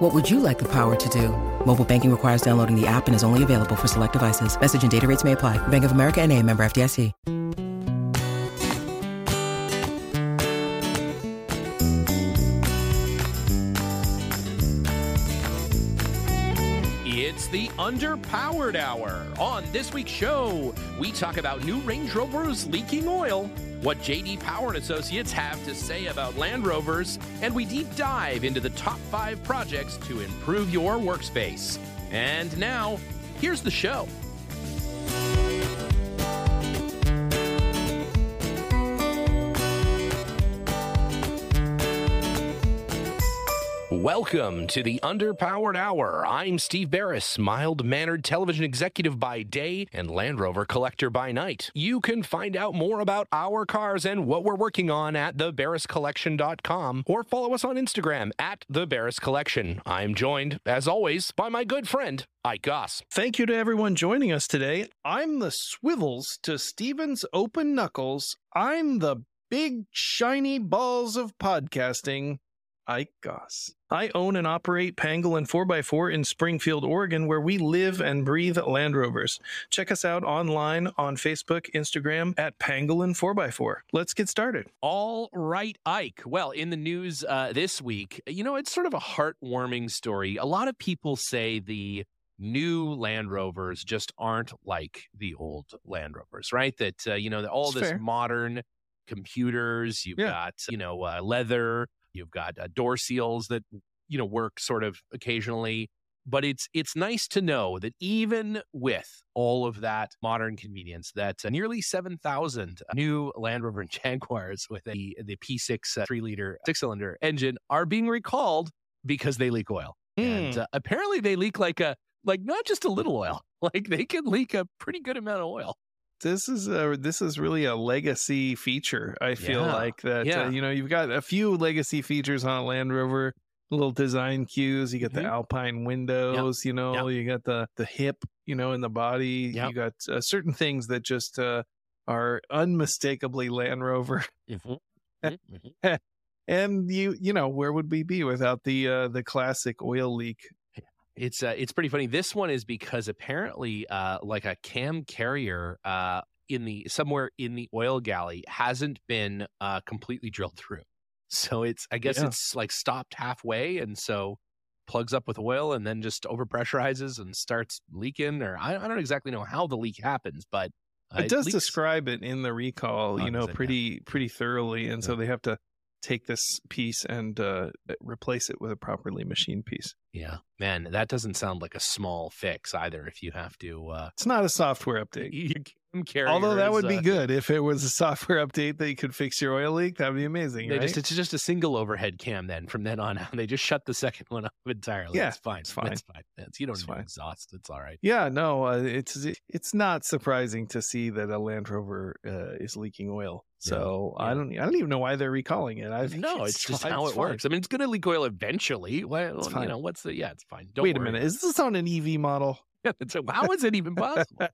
What would you like the power to do? Mobile banking requires downloading the app and is only available for select devices. Message and data rates may apply. Bank of America and a member FDIC. It's the Underpowered Hour. On this week's show, we talk about new Range Rovers leaking oil, what JD Power and Associates have to say about Land Rovers, and we deep dive into the top five projects to improve your workspace. And now, here's the show. Welcome to the Underpowered Hour. I'm Steve Barris, mild mannered television executive by day and Land Rover collector by night. You can find out more about our cars and what we're working on at thebarriscollection.com or follow us on Instagram at the Barris Collection. I'm joined, as always, by my good friend, Ike Goss. Thank you to everyone joining us today. I'm the swivels to Steven's open knuckles. I'm the big shiny balls of podcasting. Ike Goss. I own and operate Pangolin 4x4 in Springfield, Oregon, where we live and breathe Land Rovers. Check us out online on Facebook, Instagram at Pangolin 4x4. Let's get started. All right, Ike. Well, in the news uh, this week, you know, it's sort of a heartwarming story. A lot of people say the new Land Rovers just aren't like the old Land Rovers, right? That, uh, you know, all That's this fair. modern computers, you've Yeah. got, you know, uh, leather, you've got uh, door seals that, you know, work sort of occasionally. But it's it's nice to know that even with all of that modern convenience, that uh, nearly seven thousand new Land Rover and Jaguars with the the P6 uh, three liter six cylinder engine are being recalled because they leak oil, and Hmm. uh, apparently they leak like a like not just a little oil, like they can leak a pretty good amount of oil. This is a, this is really a legacy feature. I feel Yeah. like that. Yeah. Uh, you know, you've got a few legacy features on a Land Rover. Little design cues. You got Mhm. the Alpine windows. You know, you got the the hip. You know, in the body. Yep. You got uh, certain things that just uh, are unmistakably Land Rover. Mm-hmm. And you you know where would we be without the uh, the classic oil leak? It's uh, it's pretty funny. This one is because apparently, uh, like a cam carrier, uh, in the somewhere in the oil galley hasn't been uh completely drilled through. So it's I guess Yeah. it's like stopped halfway, and so plugs up with oil and then just overpressurizes and starts leaking. Or I, I don't exactly know how the leak happens, but uh, it does leaks. describe it in the recall, Oh, you know? Pretty pretty thoroughly, and so they have to take this piece and uh, replace it with a properly machined piece. Yeah, man, that doesn't sound like a small fix either. If you have to, uh, It's not a software update, carrier although that would be uh, good if it was a software update that you could fix your oil leak. That'd be amazing, They right? just it's just a single overhead cam. Then from then on out, they just shut the second one off entirely. Yeah, it's fine. it's fine. It's fine. It's, you don't It's need fine. exhaust. It's all right. yeah, no, uh, it's it's not surprising to see that a Land Rover uh, is leaking oil. So Yeah. I don't I don't even know why they're recalling it. I think no, it's, just fine, how it's it works. I mean, it's going to leak oil eventually. Well, It's you know, what's the? Yeah, it's fine. Don't Wait a minute, is this on an EV model? so how is it even possible?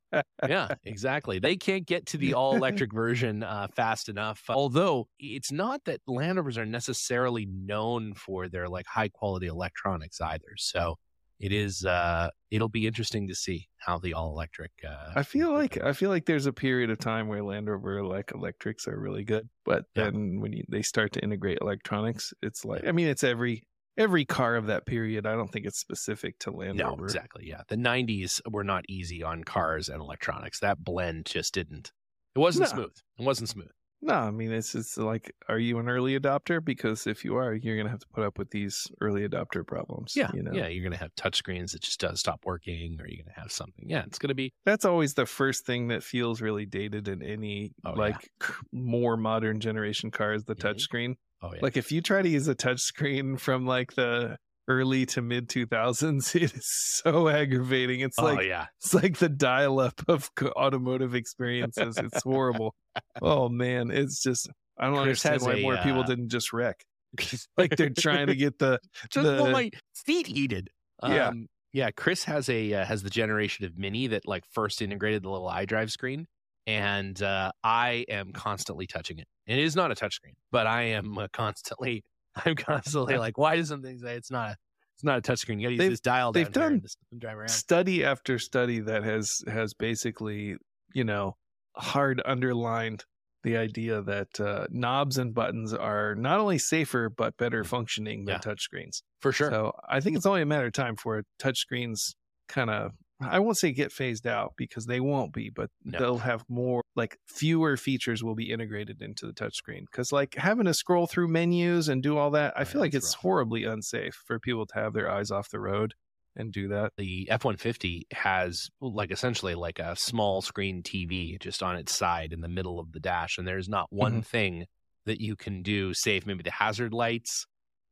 yeah, exactly. They can't get to the all electric version uh, fast enough. Although it's not that Land Rovers are necessarily known for their like high quality electronics either. So it is. Uh, it'll be interesting to see how the all electric. Uh, I feel like I feel like there's a period of time where Land Rover like electrics are really good, but Yeah. then when you, they start to integrate electronics, it's like I mean it's every every car of that period. I don't think it's specific to Land No, Rover. exactly. Yeah, the '90s were not easy on cars and electronics. That blend just didn't. It wasn't No. smooth. It wasn't smooth. No, I mean it's just like, are you an early adopter? Because if you are, you're gonna have to put up with these early adopter problems. Yeah, you know, yeah. You're gonna have touchscreens that just does stop working, or you're gonna have something. Yeah, it's gonna be. that's always the first thing that feels really dated in any Oh, yeah. like more modern generation cars. The Mhm. touchscreen. Oh yeah. Like if you try to use a touchscreen from like the early to mid 2000s it is so aggravating it's oh like yeah, it's like the dial up of automotive experiences it's horrible oh man it's just i don't Chris understand why a, more people uh, didn't just wreck like they're trying to get the just the- want my seat heated. Yeah. Um, yeah. Chris has a uh, has the generation of Mini that like first integrated the little iDrive screen, and uh, I am constantly touching it. It is not a touchscreen, but I am uh, constantly I'm constantly like, why does something say it's not a it's not a touchscreen? You got to use They've- this dial they've down done and and drive around. study after study that has has basically you know hard underlined the idea that uh, knobs and buttons are not only safer but better functioning than Yeah. touchscreens. For sure. So I think it's only a matter of time for touchscreens kind of I won't say get phased out because they won't be, but No. they'll have more like fewer features will be integrated into the touchscreen. Because like having to scroll through menus and do all that, I Right, feel like it's rough. horribly unsafe for people to have their eyes off the road and do that. the F one fifty has like essentially like a small screen TV just on its side in the middle of the dash, and there's not one mm-hmm. thing that you can do save maybe the hazard lights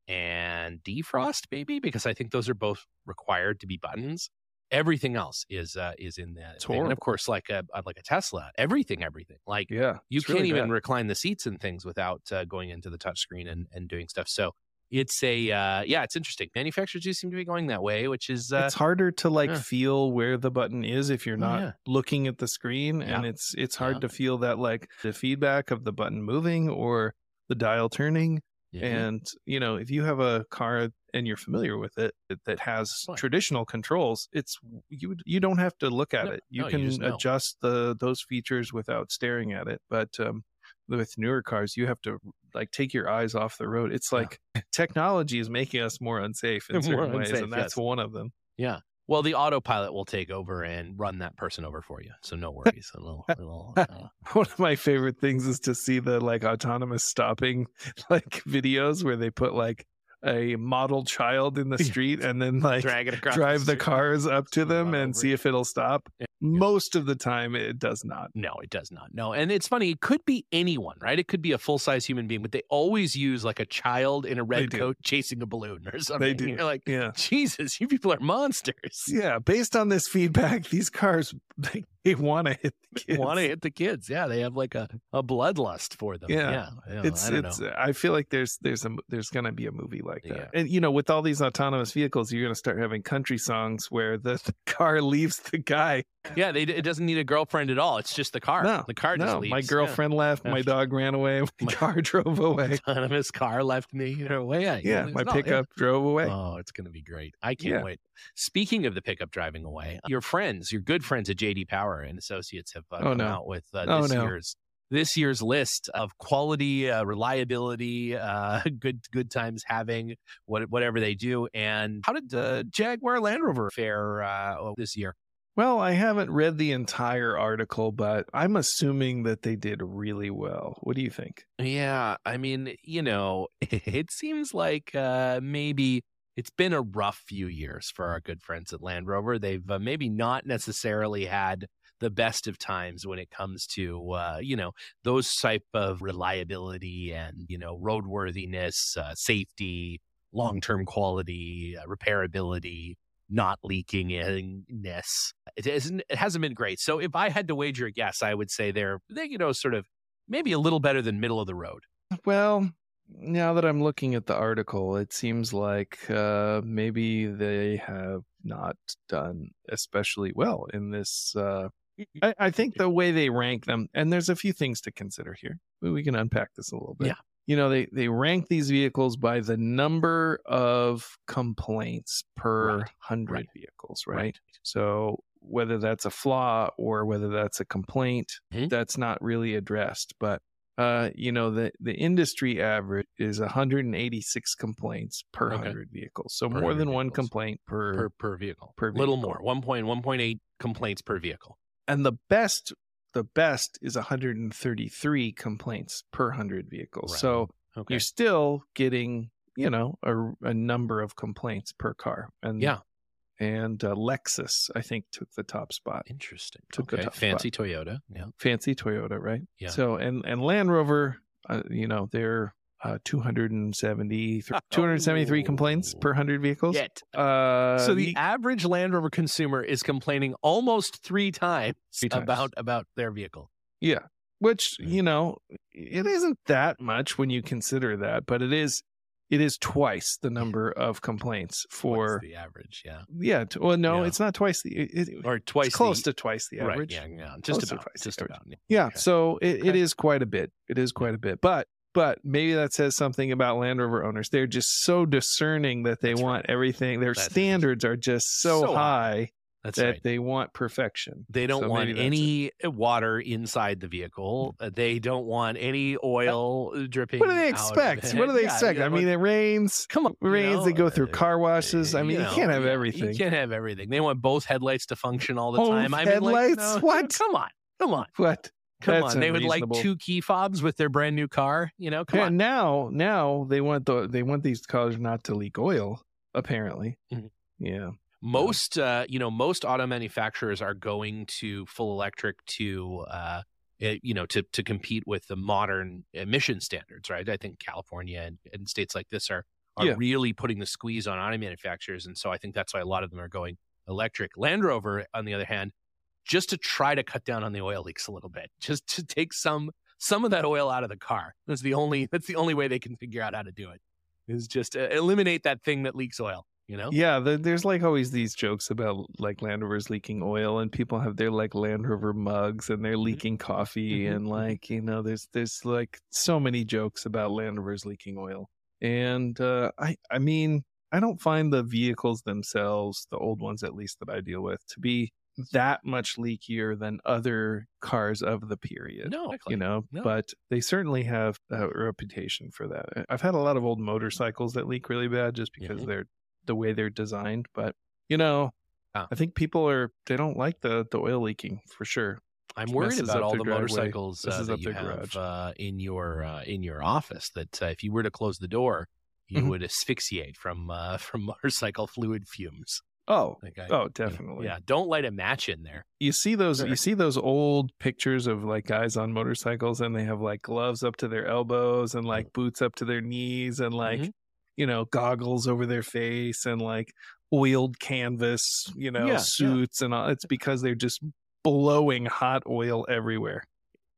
and defrost, maybe because I think those are both required to be buttons. Everything else is uh, is in that, It's and of course, like a like a Tesla, everything, everything. Like Yeah, you can't really even bad. recline the seats and things without uh, going into the touchscreen and and doing stuff. So it's a uh, yeah, it's interesting. Manufacturers do seem to be going that way, which is uh, it's harder to like yeah. feel where the button is if you're Oh, not yeah. looking at the screen and it's it's hard Yeah. to feel that like the feedback of the button moving or the dial turning Mhm. and you know if you have a car and you're familiar with it that- has traditional controls it's you you don't have to look at No, it you no, can know. adjust the those features without staring at it but um with newer cars you have to like take your eyes off the road it's Yeah. like technology is making us more unsafe in certain ways and that's yes. one of them Yeah. Well, the autopilot will take over and run that person over for you. So no worries. A little, a little, uh, One of my favorite things is to see the like autonomous stopping like videos where they put like a model child in the street and then like drag it across. drive the street. cars up to them and see if it'll stop. Yeah. Most of the time it does not. No, it does not. No. And it's funny. It could be anyone, right? It could be a full size human being, but they always use like a child in a red coat chasing a balloon or something. They do. You're like, Yeah. Jesus, you people are monsters. Yeah, based on this feedback, these cars they, they want to hit the kids. Want to hit the kids. Yeah. They have like a, a bloodlust for them. Yeah. Yeah. it's I don't it's know. I feel like there's there's a there's gonna be a movie like that. Yeah. And you know, with all these autonomous vehicles, you're gonna start having country songs where the, the car leaves the guy. Yeah. They, it doesn't need a girlfriend at all. It's just the car. No, the car just no, leaves. my Yeah. girlfriend left, my dog ran away, my, My- car drove away. autonomous car left me you know, way. Yeah, my not- yeah. pickup drove away. Oh, it's going to be great. I can't Yeah. wait. Speaking of the pickup driving away, your friends, your good friends at JD Power and Associates have uh, Oh, come no. out with uh, Oh, this no. year's this year's list of quality, uh, reliability, uh, good good times having what, whatever they do. And how did uh, Jaguar Land Rover fare uh, this year? Well, I haven't read the entire article, but I'm assuming that they did really well. What do you think? Yeah, I mean, you know, it seems like uh, maybe it's been a rough few years for our good friends at Land Rover. They've uh, maybe not necessarily had the best of times when it comes to uh, you know those type of reliability and you know roadworthiness, uh, safety, long term quality, uh, repairability, not leaking ness. It isn't. It hasn't been great. So if I had to wager a guess, I would say they're they you know sort of maybe a little better than middle of the road. Well, now that I'm looking at the article, it seems like uh, maybe they have not done especially well in this. Uh, I, I think the way they rank them, and there's a few things to consider here. We can unpack this a little bit. Yeah. You know, they, they rank these vehicles by the number of complaints per Right. hundred Right. vehicles, right? So whether that's a flaw or whether that's a complaint, Mhm. that's not really addressed. But uh, you know, the the industry average is 186 complaints per Okay. hundred vehicles. So Per more than 100 one complaint per, per per vehicle. per little vehicle. more. 1. complaints per vehicle. and the best the best is 133 complaints per hundred vehicles. Right. So Okay. you're still getting you know a, a number of complaints per car. And Yeah. and uh, Lexus I think took the top spot. Interesting. Took the okay. top Fancy Toyota. Yeah. Fancy Toyota, right? Yeah. So and and Land Rover, uh, you know they're uh, 270, 273 complaints per 100 vehicles. Yet. Uh, so the, average Land Rover consumer is complaining almost three times, Three times. about about their vehicle. yeah, which Mm. you know, it isn't that much when you consider that, but it is. It is twice the number of complaints What's for the average, yeah, yeah. T- well, no, Yeah. it's not twice the. It, it- or twice it's close the, to twice the right, average. yeah, yeah, just to about, twice just about. Yeah, Okay. so it, it Okay. is quite a bit. It is quite a bit. But but maybe that says something about Land Rover owners. They're just so discerning that they That's want everything. Their That's standards are just so, So high. That's that right. they want perfection. They don't So want any water inside the vehicle. Uh, They don't want any oil dripping. What do they expect? What do they Yeah, expect? I mean, it rains. come on, It rains. know, they go through uh, car washes. I mean, you, know, can't have yeah, everything. You can't have everything. They want both headlights to function all the Both time. I mean, like, headlights? no, What? Come on, come on, What? Come That's on. They would like two key fobs with their brand new car. You know, come yeah, on. now now they want the they want these cars not to leak oil. Apparently, Mhm. yeah. most uh, you know most auto manufacturers are going to full electric to uh, eh, you know to to compete with the modern emission standards right i think california and, and states like this are are Yeah. really putting the squeeze on auto manufacturers and so i think that's why a lot of them are going electric land rover on the other hand just to try to cut down on the oil leaks a little bit just to take some some of that oil out of the car. That's the only that's the only way they can figure out how to do it is just uh, eliminate that thing that leaks oil you know? Yeah, the, there's like always these jokes about like Land Rovers leaking oil, and people have their like Land Rover mugs, and they're leaking coffee, Mhm, and mhm. like you know, there's there's like so many jokes about Land Rovers leaking oil, and uh, I I mean I don't find the vehicles themselves, the old ones at least that I deal with, to be that much leakier than other cars of the period no you know No. but they certainly have a reputation for that i've had a lot of old motorcycles that leak really bad just because Mhm. they're the way they're designed but you know Ah. i think people are they don't like the the oil leaking for sure I'm worried about all the driveway, motorcycles uh, that you have uh, in your uh, in your office. That uh, if you were to close the door, you Mhm. would asphyxiate from uh, from motorcycle fluid fumes. Oh Like I, oh definitely yeah. Don't light a match in there. you see those Sure. you see those old pictures of like guys on motorcycles and they have like gloves up to their elbows and like boots up to their knees and like Mhm. you know goggles over their face and like oiled canvas you know Yeah, yeah. suits and all it's because they're just blowing hot oil everywhere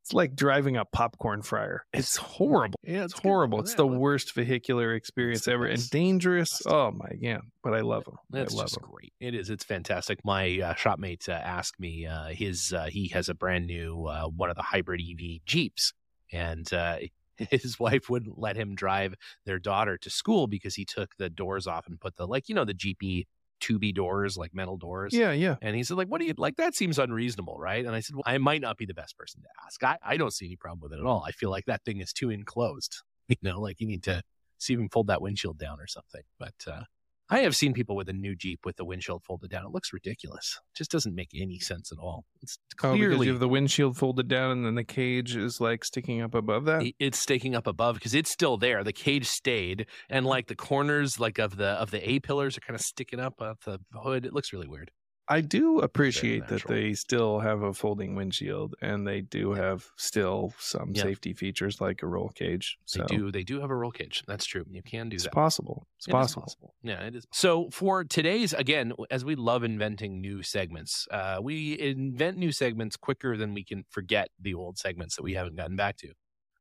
it's like driving a popcorn fryer. It's horrible. Yeah, it's horrible. It's the worst vehicular experience ever and dangerous. Oh my god but i love them That's i love just them great. It is. It's fantastic. My uh, shopmate uh, asked me uh, his uh, he has a brand new uh, one of the hybrid EV Jeeps, and uh, his wife wouldn't let him drive their daughter to school because he took the doors off and put the like you know the Jeepy tubey doors like metal doors. yeah yeah And he said, like, what do you like? That seems unreasonable, right? And I said, well, I might not be the best person to ask. I, I don't see any problem with it at all. I feel like that thing is too enclosed. You know, like you need to see if you can fold that windshield down or something. But uh, I have seen people with a new Jeep with the windshield folded down. It looks ridiculous. It just doesn't make any sense at all. It's Oh, because clearly you have the windshield folded down and then the cage is like sticking up above that. it's sticking up above because it's still there. The cage stayed, and like the corners, like of the of the A pillars, are kind of sticking up off the hood. It looks really weird. I do appreciate that they still have a folding windshield and they do have still some Yeah. safety features like a roll cage. They So do. They do have a roll cage. That's true. You can do that. it's that. possible. It's It is possible. Yeah, it is. So for today's, again, as we love inventing new segments, uh, we invent new segments quicker than we can forget the old segments that we haven't gotten back to.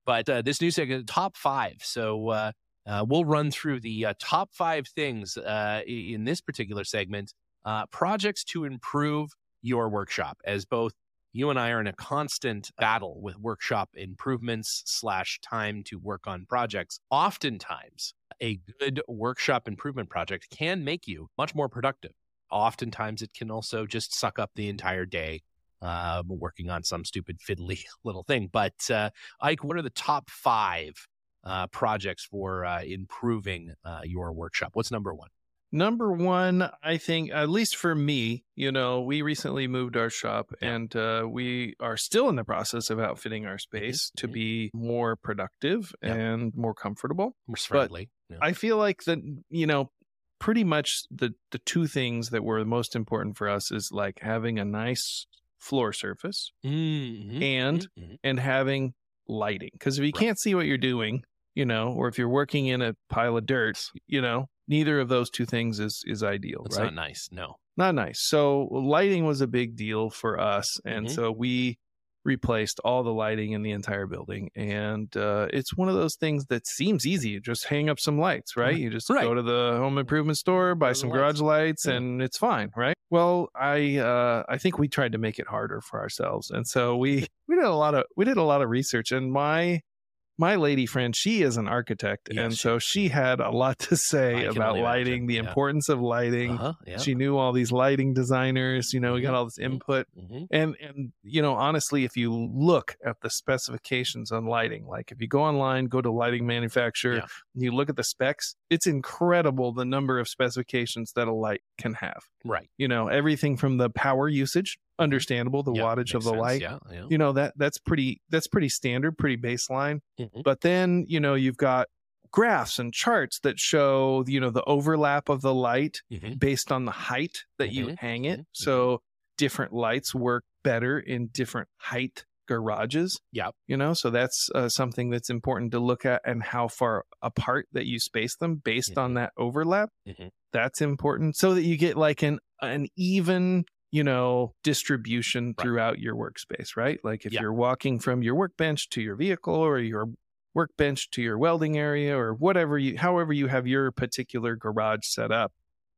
But uh, this new segment, top five. So uh, uh, we'll run through the uh, top five things uh, in this particular segment, uh, projects to improve your workshop, as both you and I are in a constant battle with workshop improvements slash time to work on projects. Oftentimes, a good workshop improvement project can make you much more productive. Oftentimes, it can also just suck up the entire day uh, working on some stupid fiddly little thing. But uh, Ike, what are the top five uh, projects for uh, improving uh, your workshop? What's number one? Number one, I think, at least for me, you know, we recently moved our shop Yeah. and uh, we are still in the process of outfitting our space to mhm. be more productive Yeah. and more comfortable. More friendly. Yeah. I feel like that you know pretty much the the two things that were most important for us is like having a nice floor surface Mhm, and mhm. and having lighting because if you Right. can't see what you're doing you know, or if you're working in a pile of dirt, you know, neither of those two things is is ideal, It's right? not nice. No. not nice. So lighting was a big deal for us, and Mhm. so we replaced all the lighting in the entire building. And uh, it's one of those things that seems easy. You just hang up some lights, right? You just Right. go to the home improvement store, buy some lights. garage lights, Yeah. and it's fine, right? Well, I uh, I think we tried to make it harder for ourselves, and so we we did a lot of we did a lot of research, and my my lady friend, she is an architect, and she- so she had a lot to say about lighting, the yeah. importance of lighting. Uh-huh. Yeah. She knew all these lighting designers, you know, we got Mhm, all this mhm. input. Mhm. And and you know, honestly, if you look at the specifications on lighting, like if you go online, go to lighting manufacturer, and you look at the specs, it's incredible the number of specifications that a light can have. Right. You know, everything from the power usage, understandable, the Yeah, wattage of the sense. light. Yeah. Yeah. You know, that that's pretty that's pretty standard, pretty baseline. Mhm. But then, you know, you've got graphs and charts that show, you know, the overlap of the light Mhm. based on the height that you Mhm, hang it. mhm, So different lights work better in different height garages. Yep. You know, so that's uh, something that's important to look at and how far apart that you space them based on Mhm. that overlap. That's important so that you get like an an even you know distribution Right. throughout your workspace right like if Yeah. you're walking from your workbench to your vehicle or your workbench to your welding area or whatever you however you have your particular garage set up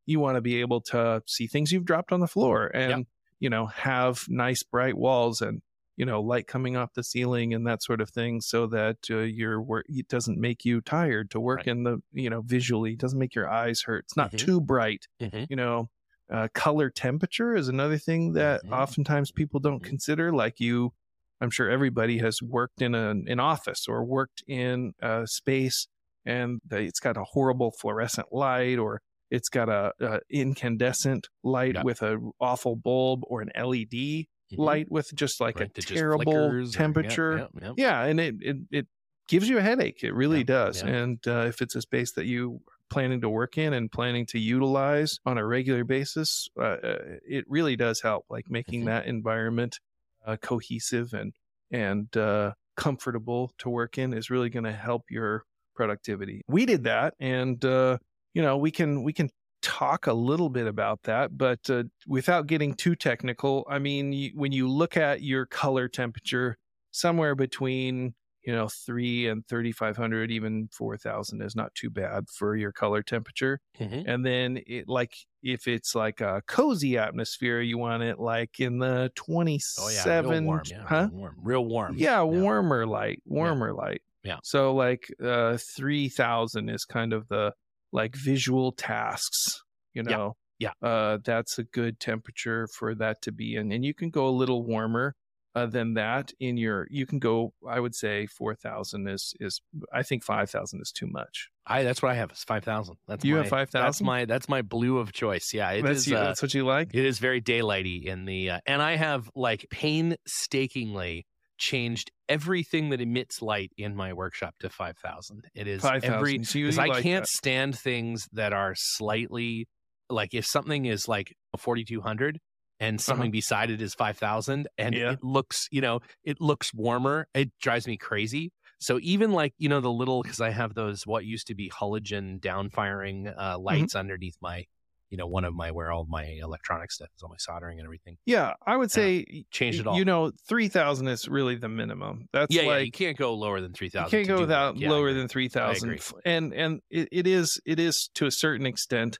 you want to be able to see things you've dropped on the floor and Yep. you know have nice bright walls and you know light coming off the ceiling and that sort of thing so that uh, your work it doesn't make you tired to work Right. in the you know visually it doesn't make your eyes hurt it's not Mhm. too bright Mhm. you know uh, color temperature is another thing that Mhm. oftentimes people don't Mhm. consider like you i'm sure everybody has worked in an, an office or worked in a space and it's got a horrible fluorescent light or it's got a, a incandescent light Yeah. with a awful bulb or an led Mhm. light with just like Right, a terrible flickers or- yeah, temperature yeah, yeah. and it, it it gives you a headache it really does and uh, if it's a space that you planning to work in and planning to utilize on a regular basis uh, uh, it really does help like making that environment uh, cohesive and and uh, comfortable to work in is really going to help your productivity. We did that and uh, you know we can we can talk a little bit about that but uh, without getting too technical i mean you, when you look at your color temperature somewhere between you know 3 and 3500 even 4000 is not too bad for your color temperature Mhm. and then it like if it's like a cozy atmosphere you want it like in the 27 Oh yeah. Real warm. Yeah. huh Real warm. Real warm. yeah, warmer light warmer light Yeah. so like uh 3000 is kind of the like visual tasks you Yeah. know Yeah. uh that's a good temperature for that to be in and you can go a little warmer uh, than that in your you can go i would say 4000 is is i think 5000 is too much I that's what I have. Five thousand. That's You my, have 5,000? That's my that's my blue of choice. Yeah, it that's is, you, uh, that's what you like It is very daylighty in the, uh, and I have like painstakingly changed everything that emits light in my workshop to five thousand. It is 5000 every so you because I like can't that. stand things that are slightly like if something is like forty two hundred and something beside it is five thousand and Uh-huh. Yeah. it looks you know it looks warmer, it drives me crazy. So even like you know the little because I have those what used to be halogen downfiring Mm-hmm. uh, lights underneath my you know one of my where all my electronic stuff is all my soldering and everything. yeah i would say Change it all. you know 3000 is really the minimum that's yeah, like yeah, you can't go lower than 3000 you can't go without lower than 3000 and and it, it is it is to a certain extent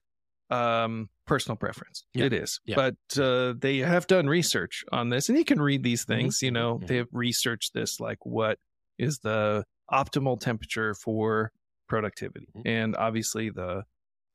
um personal preference Yeah. it is Yeah. but uh they have done research on this and you can read these things you mhm, know mhm. they have researched this like what is the optimal temperature for productivity Mhm. and obviously the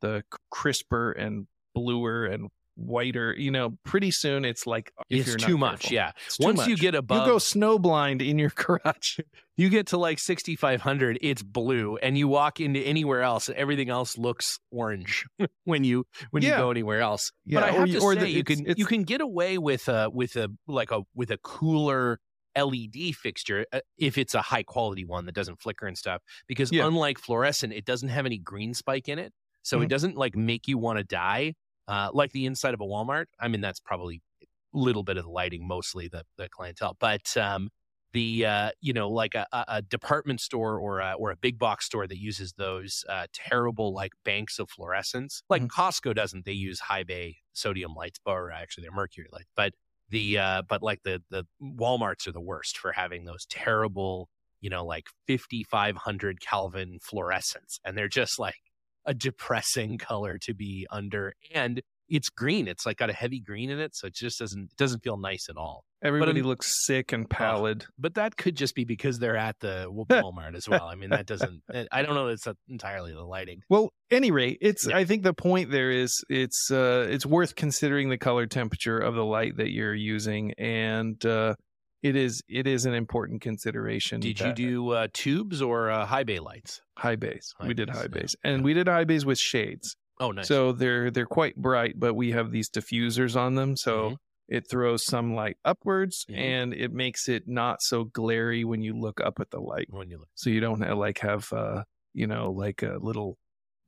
the crisper and bluer and whiter you know pretty soon it's like if It's too much. careful. Yeah. It's Once you get get you above, go snowblind in your garage you get to like 6500 it's blue and you walk into anywhere else and everything else looks orange when you when Yeah. you go anywhere else Yeah, but i or have you- to or say the- you can it's- you can get away with a with a like a with a cooler led fixture uh, if it's a high quality one that doesn't flicker and stuff because Yeah. unlike fluorescent it doesn't have any green spike in it so Mhm. it doesn't like make you want to die uh, like the inside of a walmart i mean that's probably a little bit of the lighting mostly the, the clientele but um the uh, you know like a, a department store or a, or a big box store that uses those uh, terrible like banks of fluorescence. Like Mhm. Costco doesn't; they use high bay sodium lights, or actually they're mercury lights. But the uh, but like the the WalMarts are the worst for having those terrible you know like fifty five hundred Kelvin fluorescence, and they're just like a depressing color to be under and. It's green. It's like got a heavy green in it, so it just doesn't it doesn't feel nice at all Everybody in- looks sick and pallid. but that could just be because they're at the Walmart as well. I mean, that doesn't. I don't know. It's entirely the lighting. Well, any rate, it's. Yeah. I think the point there is it's. Uh, it's worth considering the color temperature of the light that you're using, and uh, it is. It is an important consideration. Did you do uh, tubes or uh, high bay lights? high base? High we did high yeah. base, and Yeah. we did high base with shades. Oh, nice. So they're they're quite bright, but we have these diffusers on them, so Mhm. it throws some light upwards, Mhm. and it makes it not so glary when you look up at the light. when you look, So you don't have, like have uh you know like a little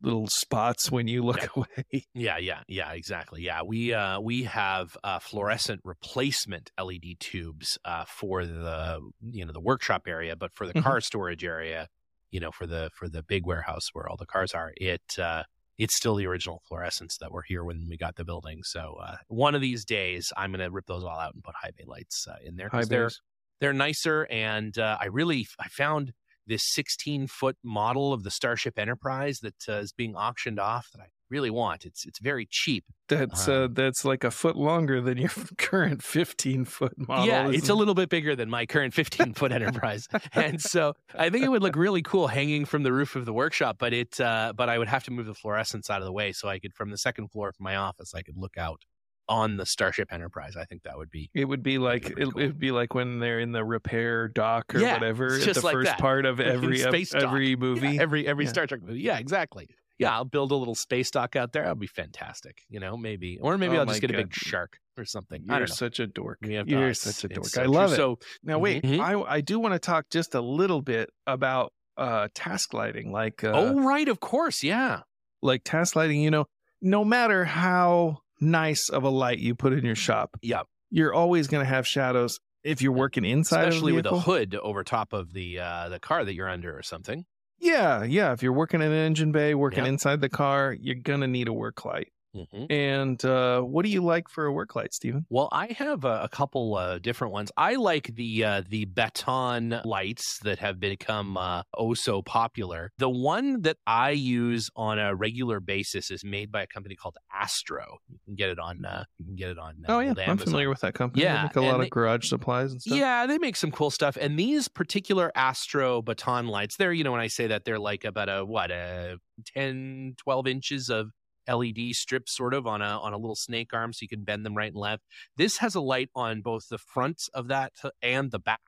little spots when you look Yeah. away. yeah, yeah, yeah, exactly. Yeah, we uh, we have uh, fluorescent replacement LED tubes uh, for the you know the workshop area, but for the Mhm. car storage area, you know, for the for the big warehouse where all the cars are, it uh, it's still the original fluorescents that were here when we got the building. So uh, one of these days, I'm going to rip those all out and put high bay lights uh, in there. High they're they're nicer, and uh, I really I found this 16 foot model of the Starship Enterprise that uh, is being auctioned off that I really want. It's it's very cheap. That's Uh, uh, that's like a foot longer than your current 15 foot model. yeah, it's a little bit bigger than my current 15 foot Enterprise, and so I think it would look really cool hanging from the roof of the workshop. But it, uh, but I would have to move the fluorescence out of the way so I could, from the second floor of my office, I could look out on the Starship Enterprise. I think that would be It would be like it, cool. it would be like when they're in the repair dock or Yeah, whatever. it's just the like first that. part of every space every movie. Yeah, every every Yeah. Star Trek movie. Yeah, exactly. Yeah, I'll build a little space dock out there. That'll be fantastic. You know, maybe, or maybe Oh I'll just get a big shark or something. You're such a dork. You're such a dork. so I true. love it. So Now wait, Mhm. I I do want to talk just a little bit about uh task lighting, like uh, oh right, of course, yeah. like task lighting. You know, no matter how nice of a light you put in your shop, Yeah. you're always going to have shadows if you're working inside, especially a with a hood over top of the uh, the car that you're under or something. Yeah, yeah. If you're working in an engine bay, working Yeah. inside the car, you're gonna need a work light. Mhm. And uh, what do you like for a work light, Stephen? Well, I have a, a couple uh, different ones. I like the uh, the baton lights that have become uh, oh so popular. The one that I use on a regular basis is made by a company called Astro. You can get it on uh, you can get it on. Uh, Oh yeah, I'm familiar with that company. Yeah, they make a lot and of garage supplies and stuff. Yeah, they make some cool stuff. And these particular Astro baton lights, they're, you know, when I say that, they're like about a, what, a 10, 12 inches of LED strips sort of on a on a little snake arm so you can bend them right and left. This has a light on both the front of that and the back.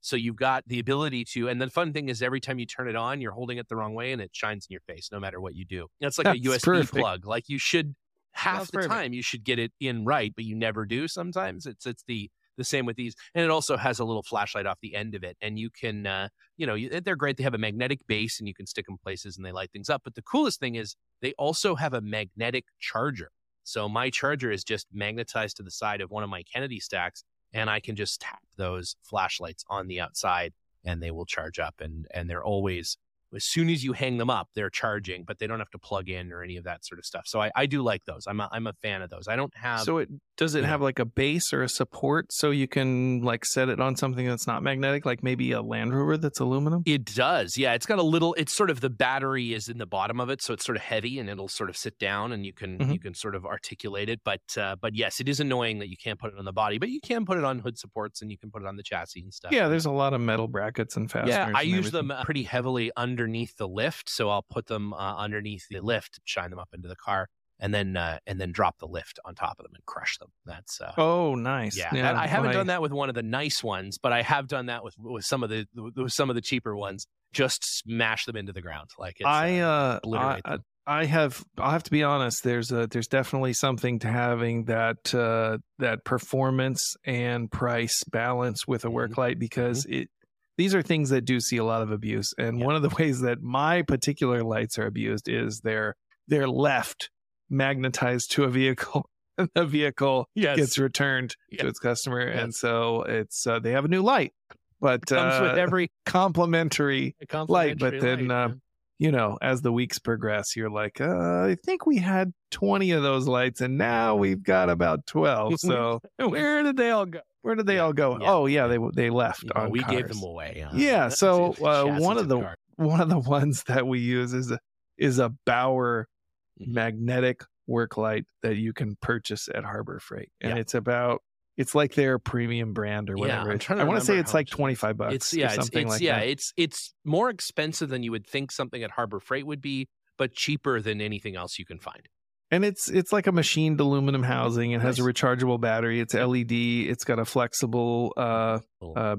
So you've got the ability to, and the fun thing is every time you turn it on, you're holding it the wrong way and it shines in your face no matter what you do. It's like a USB perfect. plug. Like you should half That's the perfect. time you should get it in right, but you never do sometimes. It's it's the the same with these and it also has a little flashlight off the end of it and you can uh, you know you, they're great they have a magnetic base and you can stick them places and they light things up but the coolest thing is they also have a magnetic charger. So my charger is just magnetized to the side of one of my kennedy stacks and i can just tap those flashlights on the outside and they will charge up and and they're always as soon as you hang them up they're charging but they don't have to plug in or any of that sort of stuff so i, I do like those i'm a, I'm a fan of those i don't have So it does it have like a base or a support so you can like set it on something that's not magnetic, like maybe a Land Rover that's aluminum? It does. Yeah. It's got a little it's sort of the battery is in the bottom of it, so it's sort of heavy and it'll sort of sit down and you can Mhm. you can sort of articulate it. But uh but yes, it is annoying that you can't put it on the body, but you can put it on hood supports and you can put it on the chassis and stuff. Yeah, there's a lot of metal brackets and fasteners. yeah, I use everything. them uh, pretty heavily underneath the lift, so I'll put them uh, underneath the lift, shine them up into the car, and then uh, and then drop the lift on top of them and crush them. That's uh, Oh, nice. yeah, that- I haven't my- done that with one of the nice ones, but I have done that with with some of the with some of the cheaper ones. Just smash them into the ground, like it's, I uh, uh, I, obliterate I them. I have I'll have to be honest there's a there's definitely something to having that uh that performance and price balance with a work Mm-hmm. light because it these are things that do see a lot of abuse and Yeah. one of the ways that my particular lights are abused is they're they're left magnetized to a vehicle and the vehicle yes, gets returned Yeah. to its customer and so it's uh, they have a new light but Comes uh, with every complimentary light. But then, light, uh, you know, as the weeks progress, you're like, uh, I think we had 20 of those lights, and now we've got about 12. So where did they all go? Where did they Yeah, all go? yeah. Oh, yeah, they they left You know, we gave them away. Yeah, so, uh, one of the- car. One of the ones that we use is a is a Bauer Mhm. magnetic work light that you can purchase at Harbor Freight, and Yeah. it's about it's like their premium brand or Yeah, whatever. To I want to say it's like much it is. twenty five bucks. It's yeah, it's, it's like yeah, that. it's it's more expensive than you would think something at Harbor Freight would be, but cheaper than anything else you can find. And it's it's like a machined aluminum housing. It has a rechargeable battery. It's LED. It's got a flexible uh, uh,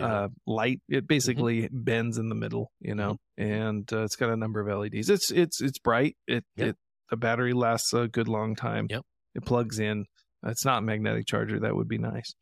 uh, light. It Mm-hmm. basically bends in the middle, you know, and uh, it's got a number of LEDs. It's it's it's bright. It Yep. it the battery lasts a good long time. Yep. It plugs in. It's not magnetic charger. That would be nice.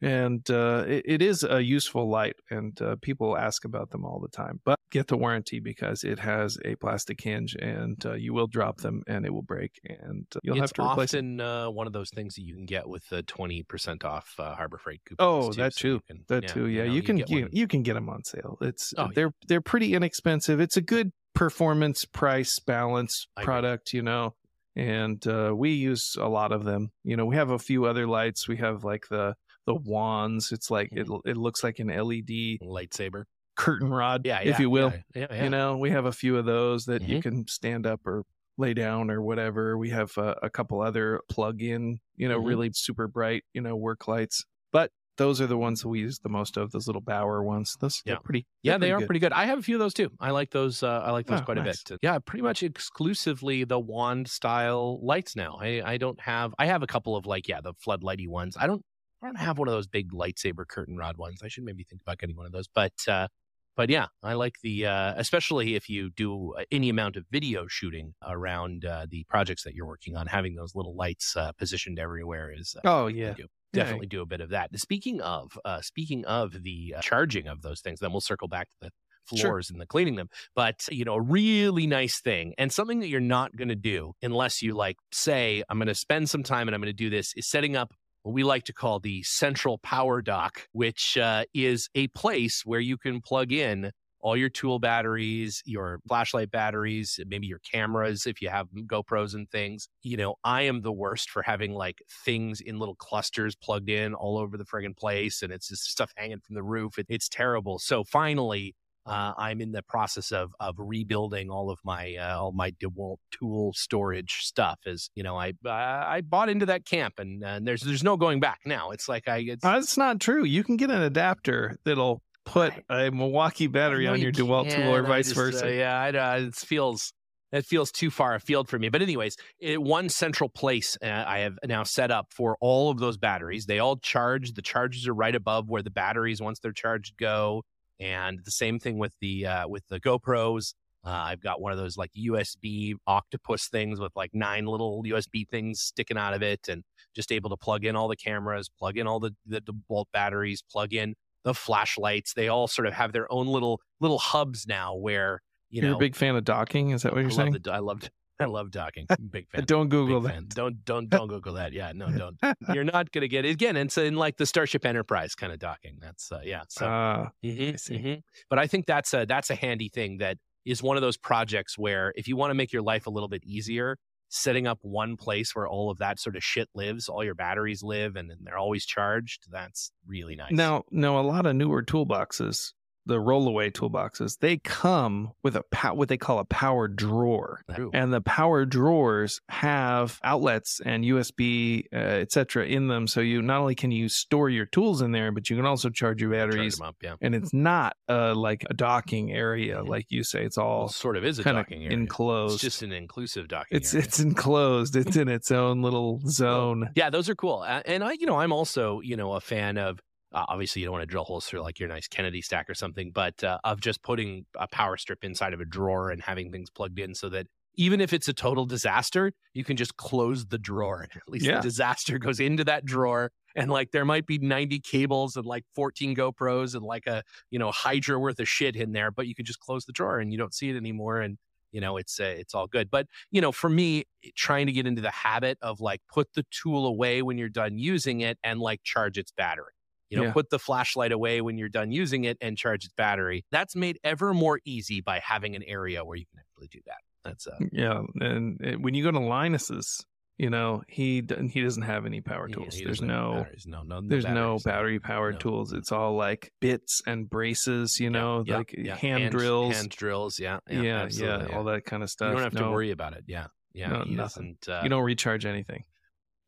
And uh, it, it is a useful light, and uh, people ask about them all the time. But get the warranty because it has a plastic hinge, and uh, you will drop them, and it will break, and uh, you'll it's have to replace it. often uh, one of those things that you can get with the twenty percent off uh, Harbor Freight coupons. Oh, too, that so too. can- That too, yeah. know, You, can get you, you can get them on sale. It's Oh, they're they're pretty inexpensive. It's a good performance price balance I agree. product, you know. And uh, we use a lot of them. You know, we have a few other lights. We have like the the wands. It's like it Mm-hmm. it looks like an LED lightsaber. curtain rod, Yeah, if you will. Yeah, yeah, yeah. You know, we have a few of those that you Mhm. can stand up or lay down or whatever. We have uh, a couple other plug-in, you know, Mhm. really super bright, you know, work lights. But those are the ones that we use the most of. Those little Bauer ones. Those Yeah. pretty. Yeah, they are good. pretty good. I have a few of those too. I like those. Uh, I like those Oh, quite nice. a bit. Yeah, pretty much exclusively the wand style lights now. I, I don't have. I have a couple of like yeah the floodlighty ones. I don't. I don't have one of those big lightsaber curtain rod ones. I should maybe think about getting one of those. But uh, but yeah, I like the uh, especially if you do uh, any amount of video shooting around uh, the projects that you're working on. Having those little lights uh, positioned everywhere is uh, Oh yeah. Definitely do a bit of that. Speaking of, uh, speaking of the uh, charging of those things, then we'll circle back to the Sure. floors and the cleaning them. But you know, a really nice thing and something that you're not going to do unless you like say, I'm going to spend some time and I'm going to do this is setting up what we like to call the central power dock, which uh, is a place where you can plug in all your tool batteries, your flashlight batteries, maybe your cameras if you have GoPros and things. You know, I am the worst for having like things in little clusters plugged in all over the friggin' place and it's just stuff hanging from the roof. It, it's terrible. So finally, uh, I'm in the process of of rebuilding all of my uh, all my DeWalt tool storage stuff. As you know, I uh, I bought into that camp, and, and there's there's no going back now. It's like I it's, That's not true. You can get an adapter that'll put a Milwaukee battery on you your DeWalt tool or vice just, versa. uh, yeah, I, uh, it feels that feels too far afield for me. But anyways, it, one central place uh, I have now set up for all of those batteries. They all charge. The charges are right above where the batteries, once they're charged, go. And the same thing with the uh, with the GoPros. Uh, I've got one of those like USB octopus things with like nine little USB things sticking out of it, and just able to plug in all the cameras, plug in all the the, the bolt batteries, plug in the flashlights. They all sort of have their own little little hubs now where you know You're a big fan of docking. Is that what you're love saying? the- I loved I love docking. Big fan. Don't Google Big that. fan. Don't don't don't Google that. Yeah, no, don't. You're not gonna get it again. It's in like the Starship Enterprise kind of docking. That's uh, yeah. So Ah, Mhm, I see. mhm. But I think that's a that's a handy thing that is one of those projects where if you want to make your life a little bit easier, setting up one place where all of that sort of shit lives, all your batteries live, and, and they're always charged. That's really nice. Now, now a lot of newer toolboxes, the rollaway toolboxes, they come with a pow- what they call a power drawer. True. And the power drawers have outlets and USB, uh, etc., in them. So you not only can you store your tools in there, but you can also charge your batteries. them up, yeah. And it's not uh, like a docking area, Mhm. like you say. It's Well, all it sort of is a kind of docking area. enclosed. It's just an inclusive docking it's area. it's enclosed. It's in its own little zone. Yeah, those are cool. And I, you know, I'm also, you know, a fan of. Uh, obviously, you don't want to drill holes through like your nice Kennedy stack or something, but uh, of just putting a power strip inside of a drawer and having things plugged in so that even if it's a total disaster, you can just close the drawer. At least Yeah. the disaster goes into that drawer, and like there might be 90 cables and like 14 GoPros and like a you know Hydra worth of shit in there, but you can just close the drawer and you don't see it anymore, and you know it's uh, it's all good. But you know, for me, trying to get into the habit of like put the tool away when you're done using it and like charge its battery. You know, Yeah. put the flashlight away when you're done using it and charge its battery. That's made ever more easy by having an area where you can actually do that. That's uh, Yeah, and, when you go to Linus's, you know he he doesn't have any power tools. he there's doesn't no no, no, there's no battery powered No. tools. It's all like bits and braces. You know, yeah, like yeah. hand, drills. hand drills. Yeah, yeah, yeah, yeah, all that kind of stuff. You don't have to worry about it. Yeah, yeah. No, he nothing. doesn't. Uh, You don't recharge anything.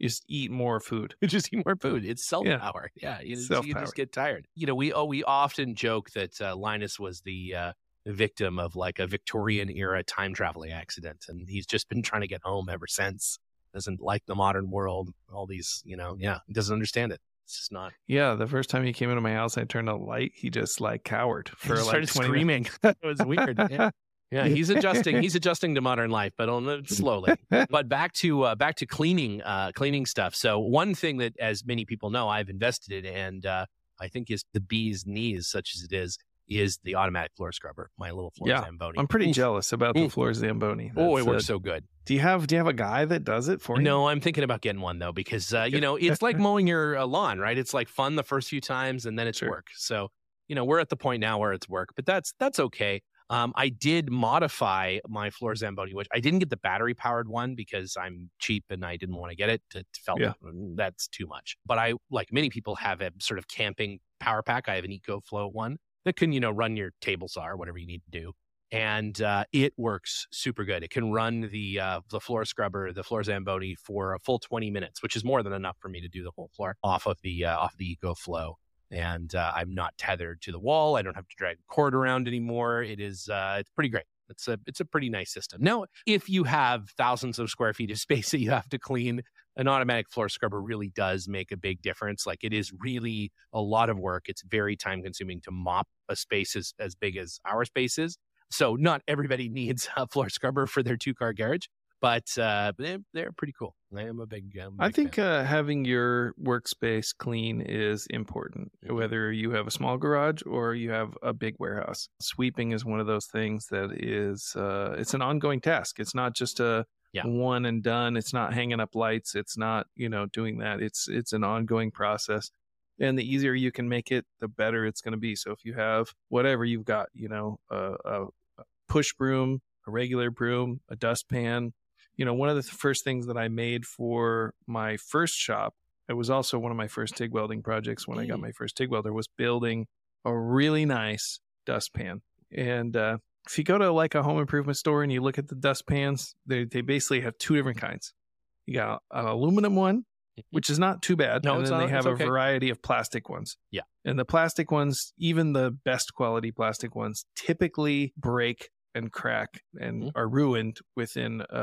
You just eat more food. you just eat more food. It's self power. Yeah, you, just- you Self-powered. just get tired. You know, we oh we often joke that uh, Linus was the uh, victim of like a Victorian era time traveling accident, and he's just been trying to get home ever since. Doesn't like the modern world. All these, you know, yeah, he doesn't understand it. It's just not. Yeah, the first time he came into my house, I turned on the light. He just like cowered for like started 20 minutes. screaming. it was weird. Yeah. Yeah, he's adjusting. He's adjusting to modern life, but on slowly. but back to uh, back to cleaning, uh, cleaning stuff. So one thing that, as many people know, I've invested in, and uh, I think is the bee's knees, such as it is, is the automatic floor scrubber. My little floor Yeah, Zamboni. I'm pretty Oof. jealous about the Oof. floor Zamboni. Oh, it works uh, so good. do you have do you have a guy that does it for you? No, I'm thinking about getting one though because uh, you know it's like mowing your uh, lawn, right? It's like fun the first few times, and then it's Sure. work. So you know we're at the point now where it's work, but that's that's okay. Um, I did modify my floor Zamboni, which I didn't get the battery powered one because I'm cheap and I didn't want to get it. It felt Yeah. that's too much. But I, like many people, have a sort of camping power pack. I have an EcoFlow one that can you know run your table saw or whatever you need to do and uh, it works super good. It can run the uh, the floor scrubber, the floor zamboni for a full 20 minutes, which is more than enough for me to do the whole floor off of the uh, off the EcoFlow. And uh, I'm not tethered to the wall. I don't have to drag a cord around anymore. It is uh, it's pretty great. It's a it's a pretty nice system. Now, if you have thousands of square feet of space that you have to clean, an automatic floor scrubber really does make a big difference. Like it is really a lot of work. It's very time consuming to mop a space as, as big as our space is. So not everybody needs a floor scrubber for their two car garage, but uh, they're, they're pretty cool. I am a big. I'm a I big think fan. uh, having your workspace clean is important, Mhm. whether you have a small garage or you have a big warehouse. Sweeping is one of those things that is uh, it's an ongoing task. It's not just a Yeah. one and done. It's not hanging up lights. It's not you know doing that. It's it's an ongoing process. And the easier you can make it, the better it's going to be. So if you have whatever you've got, you know, a a push broom, a regular broom, a dustpan, you know, one of the first things that I made for my first shop, it was also one of my first TIG welding projects when I got Mm. my first TIG welder, was building a really nice dustpan. And uh, if you go to like a home improvement store and you look at the dustpans, they, they basically have two different kinds. You got an aluminum one, which is not too bad. Mm-hmm. No, and then not- they have it's a variety of plastic ones. Yeah. And the plastic ones, even the best quality plastic ones, typically break and crack and Mhm. are ruined within a,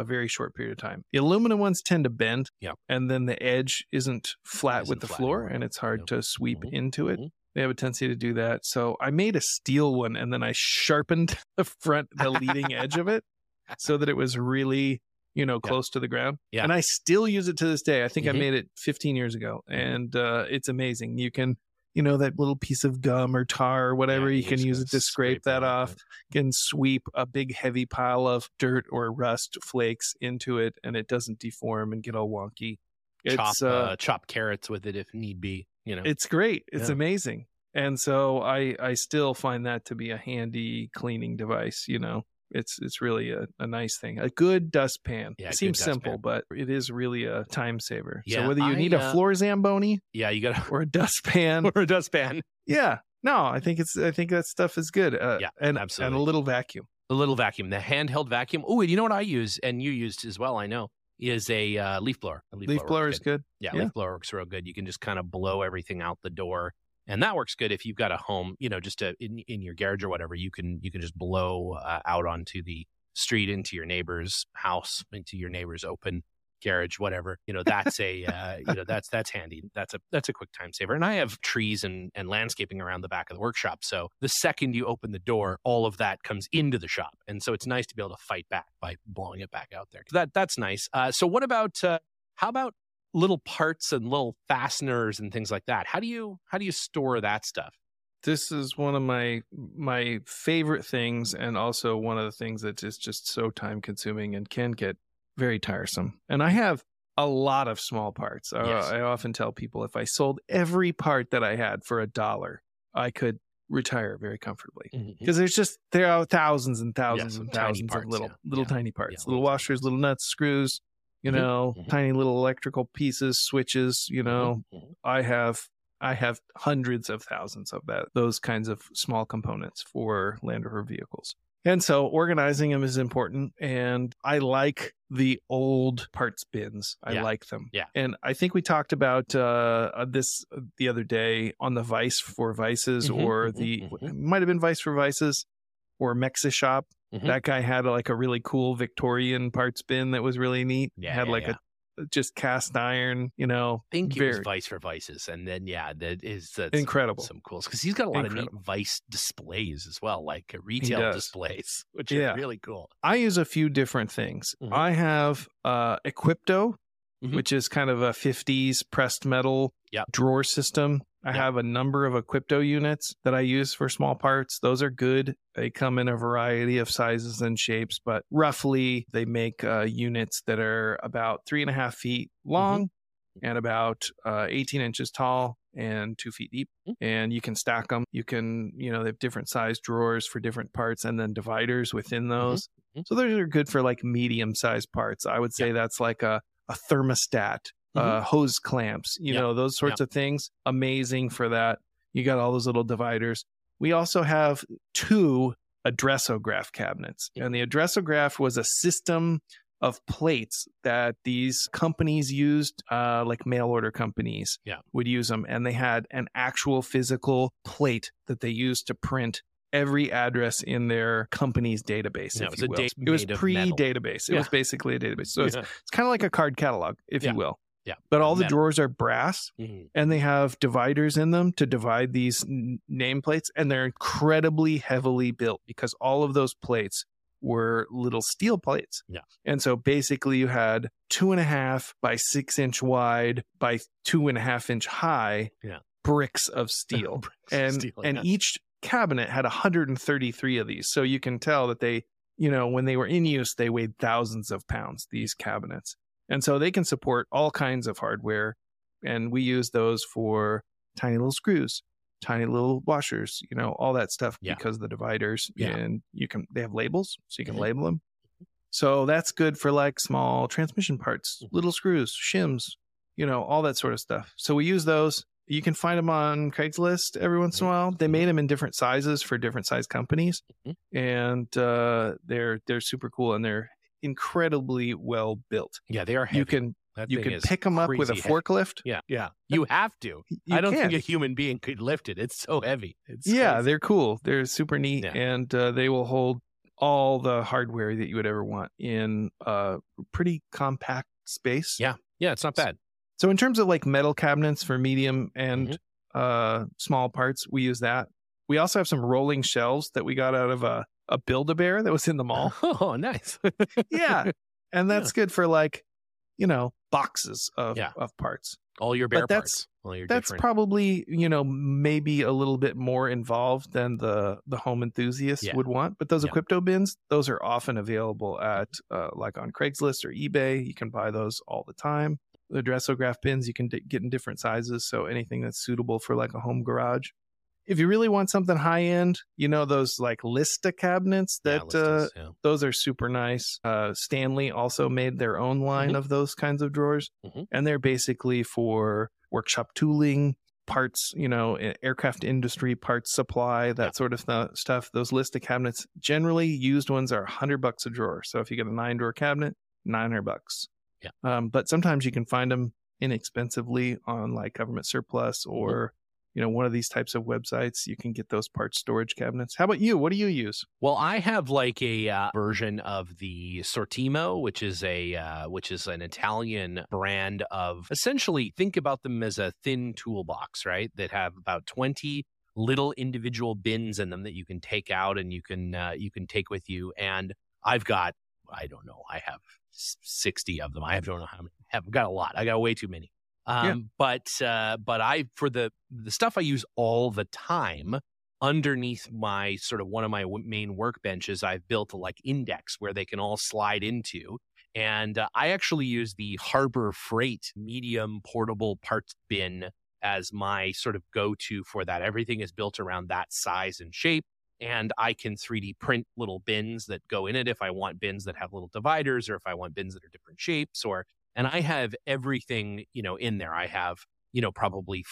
a very short period of time. The aluminum ones tend to bend. Yeah. And then the edge isn't flat Isn't with the flat floor anymore. and it's hard Yep. to sweep Mhm. into it. Mhm. They have a tendency to do that. So I made a steel one and then I sharpened the front, the leading edge of it so that it was really, you know, Yeah. close to the ground. Yeah. And I still use it to this day. I think I Mhm. made it 15 years ago Mhm. and uh, it's amazing. You can, you know, that little piece of gum or tar or whatever, Yeah, you can use it to scrape that off can sweep a big heavy pile of dirt or rust flakes into it and it doesn't deform and get all wonky. Chop uh, uh, chop carrots with it if need be. You know, it's great. It's Yeah. amazing. And so I I still find that to be a handy cleaning device, you know. It's it's really a, a nice thing. A good dustpan. Yeah, it good seems simple, but it is really a time saver. Yeah, so whether you I, need a uh, floor zamboni yeah, you got or a dustpan, or a dustpan. yeah. No, I think it's I think that stuff is good. Uh, Yeah, and absolutely. and a little vacuum. A little vacuum, the handheld vacuum. Oh, you know what I use, and you used as well. I know is a uh, leaf blower. A Leaf works blower is good. Yeah, Yeah. leaf blower works real good. You can just kind of blow everything out the door, and that works good if you've got a home, you know, just a, in in your garage or whatever. You can you can just blow uh, out onto the street into your neighbor's house, into your neighbor's open garage, whatever. You know, that's a uh, you know that's that's handy. That's a that's a quick time saver. And I have trees and and landscaping around the back of the workshop, so the second you open the door, all of that comes into the shop, and so it's nice to be able to fight back by blowing it back out there. That that's nice. Uh, so what about uh, how about little parts and little fasteners and things like that? How do you how do you store that stuff? this is one of my my favorite things and also one of the things that is just so time consuming and can get very tiresome and i have a lot of small parts. Uh, Yes. I often tell people if I sold every part that I had for a dollar, I could retire very comfortably. Because there's just there are thousands and thousands and thousands parts, of little yeah. little Yeah. tiny parts, little washers, little nuts, screws, you Mhm. know, Mhm. tiny little electrical pieces, switches. You know, Mhm. I have I have hundreds of thousands of that those kinds of small components for Land Rover vehicles. And so organizing them is important and I like the old parts bins. I Yeah. like them. Yeah. And I think we talked about uh, uh, this the other day on the Vice for Vices Mhm, or mhm, the mhm. might have been Vice for Vices or Mexa Shop. Mhm. That guy had like a really cool Victorian parts bin that was really neat. Yeah, had yeah, like yeah. a just cast iron, you know, I think it was very- Vice for Vices, and then yeah, that is that's Incredible. Some cool because he's got a lot of neat Vice displays as well, like uh, retail displays, which Yeah. are really cool. I use a few different things. Mhm. I have uh Equipto, Mhm. which is kind of a 50s pressed metal Yep. drawer system. I have a number of Equipto units that I use for small parts. Those are good. They come in a variety of sizes and shapes, but roughly they make uh, units that are about three and a half feet long and about uh, 18 inches tall and two feet deep. Mhm. And you can stack them. You can, you know, they have different size drawers for different parts and then dividers within those. Mhm. So those are good for like medium sized parts. I would say that's like a, a thermostat, uh, hose clamps, you Yep. know, those sorts of things. Amazing for that. You got all those little dividers. We also have two addressograph cabinets. Yep. And the addressograph was a system of plates that these companies used, uh, like mail order companies Yeah. would use them. And they had an actual physical plate that they used to print every address in their company's database. Yeah, if it was you will. it was pre database. It was basically a database. So it's, it's kind of like a card catalog, if Yeah. you will. Yeah. But all the Metal. drawers are brass Mhm. and they have dividers in them to divide these n- nameplates and they're incredibly heavily built because all of those plates were little steel plates Yeah. and so basically you had two and a half by six inch wide by two and a half inch high Yeah. bricks of steel Bricks of and steel, and yeah. each cabinet had 133 of these so you can tell that they you know when they were in use they weighed thousands of pounds these cabinets and so they can support all kinds of hardware and we use those for tiny little screws tiny little washers you know all that stuff Yeah. because of the dividers Yeah. and you can they have labels so you can Mhm. label them so that's good for like small transmission parts Mhm. little screws shims you know all that sort of stuff so we use those you can find them on craigslist every once in a while they Mhm. made them in different sizes for different size companies and uh, they're they're super cool and they're incredibly well built Yeah, they are heavy. you can That you can pick them up with a heavy. forklift Yeah, yeah. You have to. You I don't can. think a human being could lift it. It's so heavy. It's yeah crazy. they're cool they're super neat Yeah. and uh, they will hold all the hardware that you would ever want in a pretty compact space Yeah. yeah, it's not bad. so in terms of like metal cabinets for medium and Mhm. uh small parts we use that we also have some rolling shelves that we got out of a a build-a-bear that was in the mall Oh, nice. yeah and that's good for like you know boxes of Yeah. of parts All your bear But that's- parts. All your that's different. probably you know maybe a little bit more involved than the the home enthusiast Yeah. would want but those Yeah. Equipto bins those are often available at uh, like on craigslist or ebay you can buy those all the time the dressograph bins you can d- get in different sizes so anything that's suitable for like a home garage if you really want something high end you know those like Lista cabinets that let's uh, yeah. those are super nice. Uh, Stanley also made their own line Mhm. of those kinds of drawers, Mhm. and they're basically for workshop tooling, parts, you know, aircraft industry parts supply, that Yeah. sort of th- stuff. Those Lista cabinets, generally used ones are hundred bucks a drawer. So if you get a nine drawer cabinet, nine hundred bucks. Yeah. Um, but sometimes you can find them inexpensively on like government surplus Mm-hmm. or. You know, one of these types of websites, you can get those parts storage cabinets. How about you? What do you use? Well, I have like a uh, version of the Sortimo, which is a uh, which is an Italian brand of essentially think about them as a thin toolbox, right? That have about twenty little individual bins in them that you can take out and you can uh, you can take with you. And I've got I don't know, I have sixty of them. I don't know how many. I have got a lot. I got way too many. Um, Yeah. But uh, but I for the the stuff I use all the time underneath my sort of one of my w- main workbenches, I've built a like index where they can all slide into. And uh, I actually use the Harbor Freight medium portable parts bin as my sort of go to for that. Everything is built around that size and shape. And I can 3D print little bins that go in it if I want bins that have little dividers or if I want bins that are different shapes or, and I have everything, you know, in there. I have, you know, probably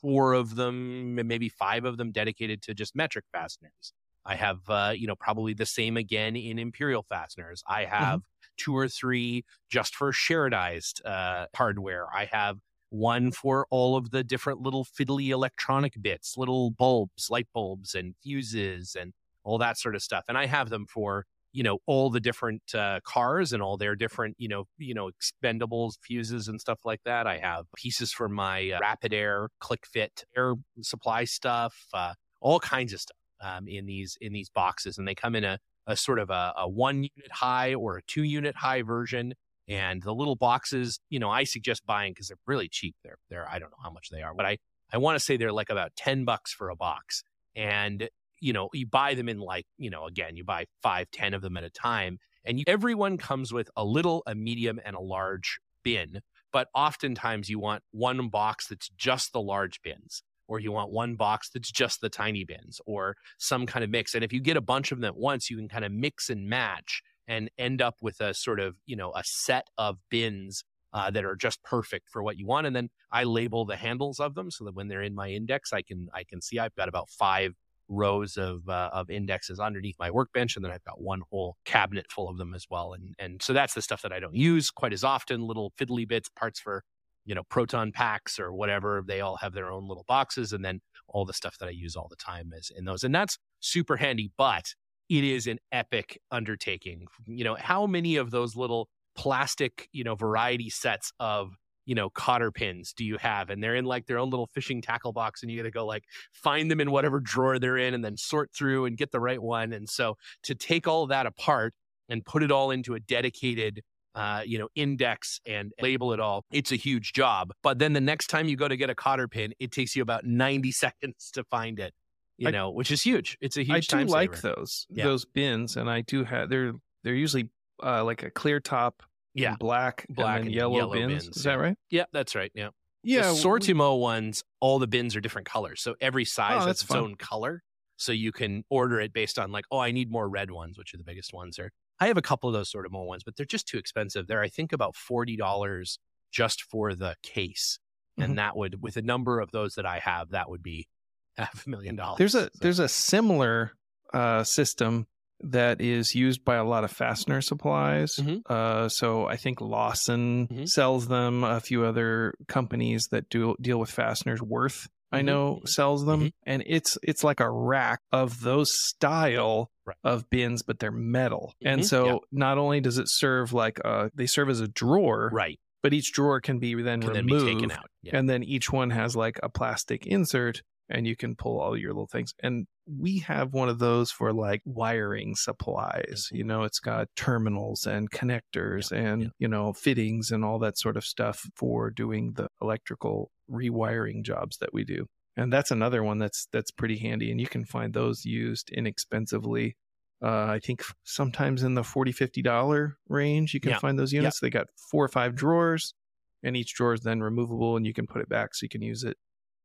four of them, maybe five of them dedicated to just metric fasteners. I have, uh, you know, probably the same again in imperial fasteners. I mm-hmm. have mm-hmm. two or three just for sharedized uh, hardware. I have one for all of the different little fiddly electronic bits, little bulbs, light bulbs, and fuses, and all that sort of stuff. And I have them for you know all the different uh, cars and all their different you know you know expendables, fuses, and stuff like that. I have pieces for my uh, Rapid Air, Click Fit air supply stuff, uh, all kinds of stuff um, in these in these boxes, and they come in a a sort of a, a one unit high or a two unit high version. And the little boxes, you know, I suggest buying because they're really cheap. They're they're I don't know how much they are, but I I want to say they're like about ten bucks for a box. And you know, you buy them in like you know, again, you buy five, ten of them at a time, and you, everyone comes with a little, a medium, and a large bin. But oftentimes you want one box that's just the large bins or you want one box that's just the tiny bins or some kind of mix. And if you get a bunch of them at once, you can kind of mix and match and end up with a sort of, you know, a set of bins uh, that are just perfect for what you want. And then I label the handles of them so that when they're in my index, I can I can see I've got about five rows of uh, of indexes underneath my workbench, and then I've got one whole cabinet full of them as well. And and so that's the stuff that I don't use quite as often. Little fiddly bits, parts for you know proton packs or whatever. They all have their own little boxes, and then all the stuff that I use all the time is in those, and that's super handy. But it is an epic undertaking. You know, how many of those little plastic, you know, variety sets of, you know, cotter pins do you have? And they're in like their own little fishing tackle box, and you got to go like find them in whatever drawer they're in and then sort through and get the right one. And so to take all that apart and put it all into a dedicated uh, you know, index and label it all. It's a huge job. But then the next time you go to get a cotter pin, it takes you about 90 seconds to find it you I, know, which is huge. It's a huge. I do like those yeah. those bins, and I do have they're they're usually uh, like a clear top, yeah, black, black and, and yellow, yellow bins. bins. Is that right? Yeah, that's right. Yeah, yeah. The Sortimo ones, all the bins are different colors, so every size oh, has its fun. own color. So you can order it based on like, oh, I need more red ones, which are the biggest ones. Or I have a couple of those Sortimo ones, but they're just too expensive. They're I think about forty dollars just for the case, mm-hmm. and that would with a number of those that I have, that would be half a million dollars. There's a so. there's a similar uh, system that is used by a lot of fastener supplies. Mm-hmm. Uh, so I think Lawson mm-hmm. sells them. A few other companies that do deal with fasteners, Worth I mm-hmm. know mm-hmm. sells them, mm-hmm. and it's it's like a rack of those style right. of bins, but they're metal. And mm-hmm. so not only does it serve like a, they serve as a drawer, right? But each drawer can be then can removed, then be taken out, yeah. and then each one has like a plastic insert and you can pull all your little things. And we have one of those for like wiring supplies. Mm-hmm. You know, it's got terminals and connectors yeah, and, yeah. you know, fittings and all that sort of stuff for doing the electrical rewiring jobs that we do. And that's another one that's that's pretty handy and you can find those used inexpensively. Uh, I think sometimes in the 40 50 dollar range you can yeah. find those units. They got four or five drawers and each drawer is then removable and you can put it back so you can use it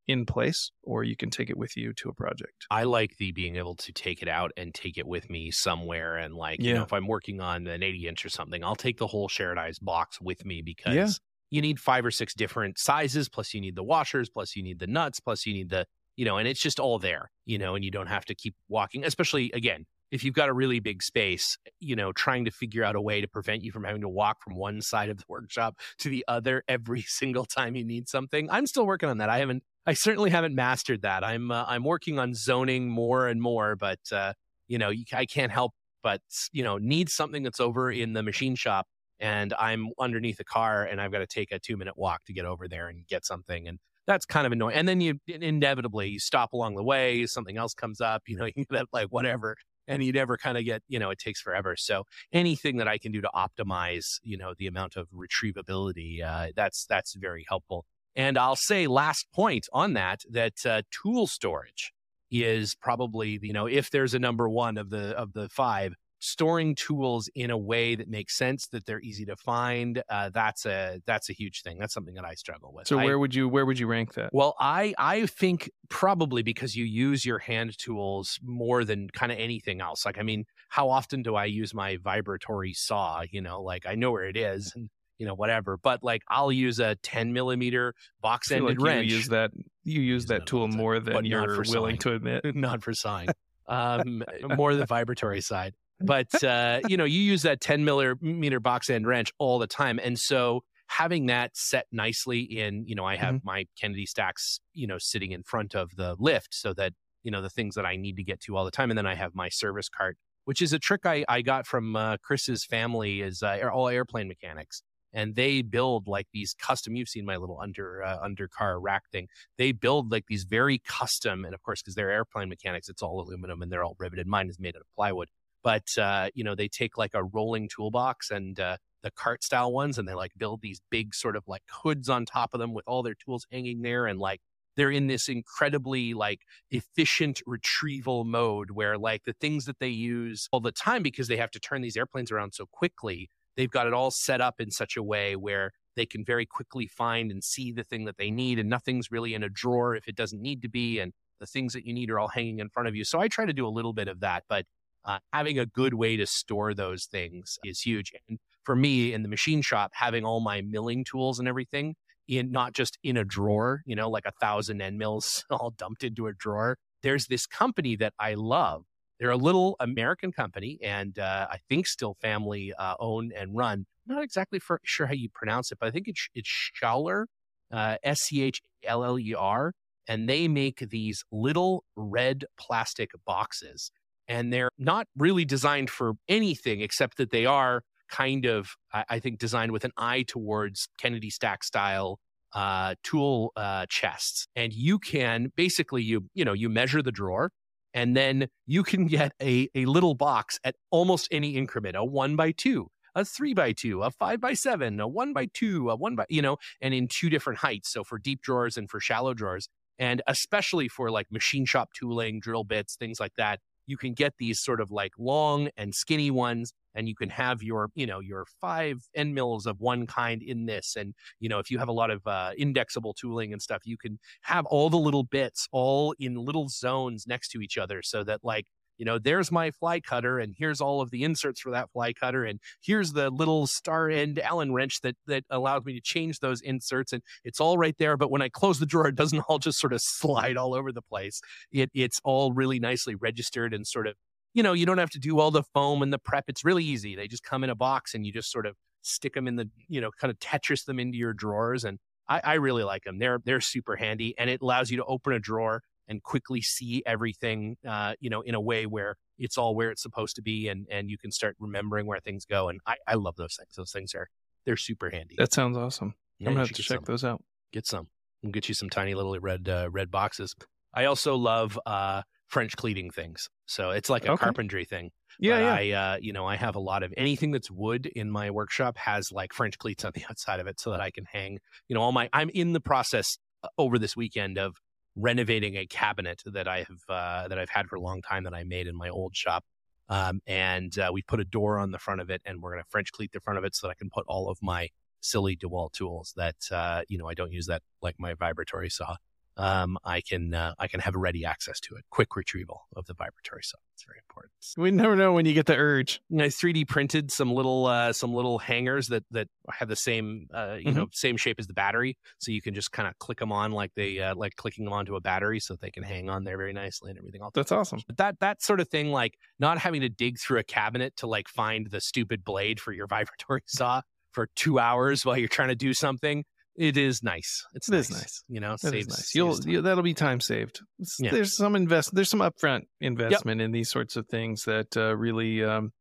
in place or you can take it with you to a project. I like the being able to take it out and take it with me somewhere and like, yeah. you know, if I'm working on an 80 inch or something, I'll take the whole sharedized box with me because yeah. you need five or six different sizes, plus you need the washers, plus you need the nuts, plus you need the, you know, and it's just all there, you know, and you don't have to keep walking, especially again, if you've got a really big space, you know, trying to figure out a way to prevent you from having to walk from one side of the workshop to the other every single time you need something. I'm still working on that. I haven't I certainly haven't mastered that. I'm uh, I'm working on zoning more and more, but uh, you know, I can't help but you know need something that's over in the machine shop, and I'm underneath a car, and I've got to take a two minute walk to get over there and get something, and that's kind of annoying. And then you inevitably you stop along the way, something else comes up, you know, you get like whatever, and you never kind of get, you know, it takes forever. So anything that I can do to optimize, you know, the amount of retrievability, uh, that's that's very helpful. And I'll say last point on that that uh, tool storage is probably you know if there's a number one of the of the five storing tools in a way that makes sense that they're easy to find uh, that's a that's a huge thing. That's something that i struggle with. So I- where would you where would you rank that? well i i think probably because you use your hand tools more than kind of anything else. Like i mean how often do i use my vibratory saw? You know like i know where it is and you know whatever but like i'll use a 10 millimeter box ended like wrench you use that you use Use that tool all the time, more than you're willing sawing. to admit. not for sawing. Um more the vibratory side. But uh you know you use that 10 millimeter box end wrench all the time and so having that set nicely in you know i have my Kennedy stacks you know sitting in front of the lift so that you know the things that i need to get to all the time and then i have my service cart which is a trick i, I got from uh, chris's family is uh, all airplane mechanics and they build like these custom you've seen my little under uh, undercar rack thing. They build like these very custom and of course because they're airplane mechanics it's all aluminum and they're all riveted. Mine is made out of plywood. But uh, you know they take like a rolling toolbox and uh, the cart style ones and they like build these big sort of like hoods on top of them with all their tools hanging there and like they're in this incredibly like efficient retrieval mode where like the things that they use all the time because they have to turn these airplanes around so quickly they've got it all set up in such a way where they can very quickly find and see the thing that they need and nothing's really in a drawer if it doesn't need to be and the things that you need are all hanging in front of you. So i try to do a little bit of that but uh, having a good way to store those things is huge. And for me in the machine shop having all my milling tools and everything in not just in a drawer you know like a thousand end mills all dumped into a drawer there's this company that i love they're a little American company, and uh, I think still family uh, owned and run. I'm not exactly for, sure how you pronounce it, but I think it's it's Schauler, uh, S C H L L E R, and they make these little red plastic boxes, and they're not really designed for anything except that they are kind of, I, I think, designed with an eye towards Kennedy Stack style uh, tool uh, chests, and you can basically you you know you measure the drawer and then you can get a, a little box at almost any increment a one by two a three by two a five by seven a one by two a one by you know and in two different heights so for deep drawers and for shallow drawers and especially for like machine shop tooling drill bits things like that you can get these sort of like long and skinny ones and you can have your you know your five end mills of one kind in this and you know if you have a lot of uh, indexable tooling and stuff you can have all the little bits all in little zones next to each other so that like you know there's my fly cutter and here's all of the inserts for that fly cutter and here's the little star end allen wrench that that allows me to change those inserts and it's all right there but when i close the drawer it doesn't all just sort of slide all over the place. It it's all really nicely registered and sort of you know you don't have to do all the foam and the prep it's really easy they just come in a box and you just sort of stick them in the you know kind of tetris them into your drawers and I, I really like them. They're they're super handy, and it allows you to open a drawer and quickly see everything, uh, you know, in a way where it's all where it's supposed to be, and and you can start remembering where things go. And I, I love those things. Those things are they're super handy. That sounds awesome. Yeah, I'm gonna have to check some. those out. Get some. We'll get you some tiny little red uh, red boxes. I also love uh, French cleating things. So it's like a Okay. carpentry thing. Yeah, but yeah. I, uh, you know, I have a lot of anything that's wood in my workshop has like French cleats on the outside of it, so that I can hang, you know, all my. I'm in the process uh, over this weekend of renovating a cabinet that I have uh, that I've had for a long time that I made in my old shop. Um, and uh, we put a door on the front of it, and we're going to French cleat the front of it so that I can put all of my silly DeWalt tools that uh, you know I don't use that like my vibratory saw. Um, I can uh, I can have ready access to it, quick retrieval of the vibratory saw. It's very important. We never know when you get the urge. I 3D printed some little uh, some little hangers that that have the same uh, you know same shape as the battery, so you can just kind of click them on like they uh, like clicking them onto a battery, so they can hang on there very nicely and everything. else. That's awesome. But that that sort of thing, like not having to dig through a cabinet to like find the stupid blade for your vibratory saw for two hours while you're trying to do something. It is nice. It's It nice. is nice. You know, saves, nice. You'll, you, that'll be time saved. Yeah. There's some invest. There's some upfront investment in these sorts of things that uh, really, um,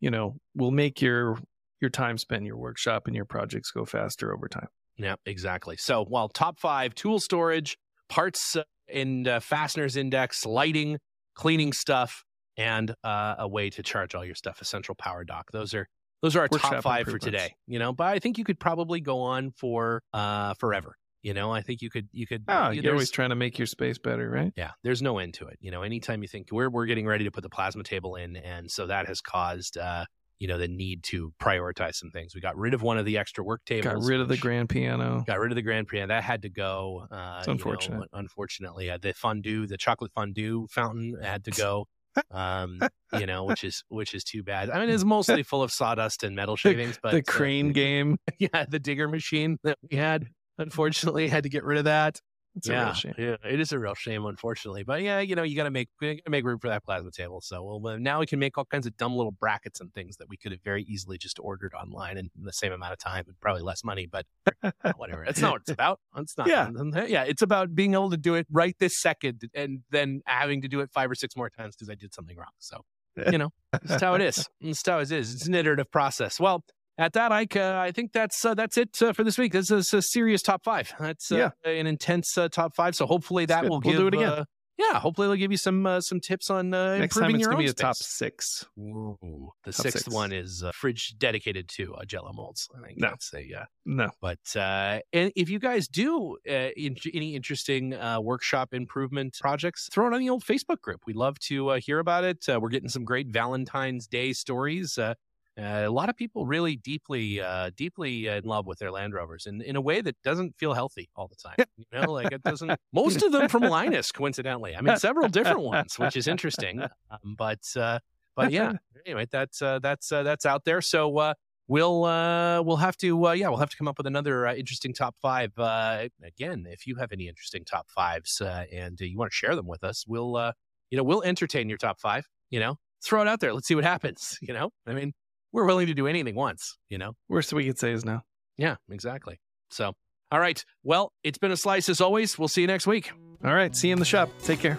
you know, will make your your time spent in your workshop and your projects go faster over time. Yeah, exactly. So, while top five tool storage, parts uh, and uh, fasteners index, lighting, cleaning stuff, and uh, a way to charge all your stuff, a central power dock. Those are those are our Workshop top five for today. You know, but I think you could probably go on for uh, forever You know, I think you could you could. Oh, you- you're always trying to make your space better, right? yeah, there's no end to it. You know, anytime you think we're we're getting ready to put the plasma table in, and so that has caused uh, you know the need to prioritize some things. We got rid of one of the extra work tables. Got rid of the grand piano. Got rid of the grand piano. That had to go. Uh, It's you know, unfortunately, uh, the fondue, the chocolate fondue fountain had to go. Um, you know, which is which is too bad. I mean, it's mostly full of sawdust and metal shavings, but the uh, crane game. yeah, the digger machine that we had, unfortunately, had to get rid of that. It's yeah, a real shame. yeah, it is a real shame, unfortunately. But yeah, you know, you got to make gotta make room for that plasma table. So well, well, now we can make all kinds of dumb little brackets and things that we could have very easily just ordered online in the same amount of time and probably less money. But whatever, that's not what it's about. It's not. Yeah. yeah, it's about being able to do it right this second and then having to do it five or six more times because I did something wrong. So you know, that's how it is. That's how it is. It's an iterative process. Well. At that, Ike, uh, I think that's uh, that's it uh, for this week. This is a serious top five. That's uh, Yeah. an intense uh, top five. So hopefully that will We'll give. do it again. uh, yeah, hopefully it'll give you some uh, some tips on uh, Next improving time it's your gonna own be a top six. Ooh, the Top sixth six. one is fridge dedicated to uh, Jello molds. I think No. that's a uh, No. but uh, and if you guys do uh, in, any interesting uh, workshop improvement projects, throw it on the old Facebook group. We'd love to uh, hear about it. Uh, we're getting some great Valentine's Day stories. Uh, a lot of people really deeply, uh, deeply in love with their Land Rovers, in in a way that doesn't feel healthy all the time. You know, like it doesn't. Most of them from Linus, coincidentally. I mean, several different ones, which is interesting. Um, but uh, but yeah, anyway, that's uh, that's uh, that's out there. So. Uh, We'll uh, we'll have to uh, yeah we'll have to come up with another uh, interesting top five. Uh, again, if you have any interesting top fives uh, and uh, you want to share them with us, we'll uh, you know we'll entertain your top five. You know, throw it out there. Let's see what happens. You know, I mean, we're willing to do anything once. You know, Worst we could say is no. yeah, exactly. So, all right. Well, it's been a slice as always. We'll see you next week. All right. See you in the shop. Take care.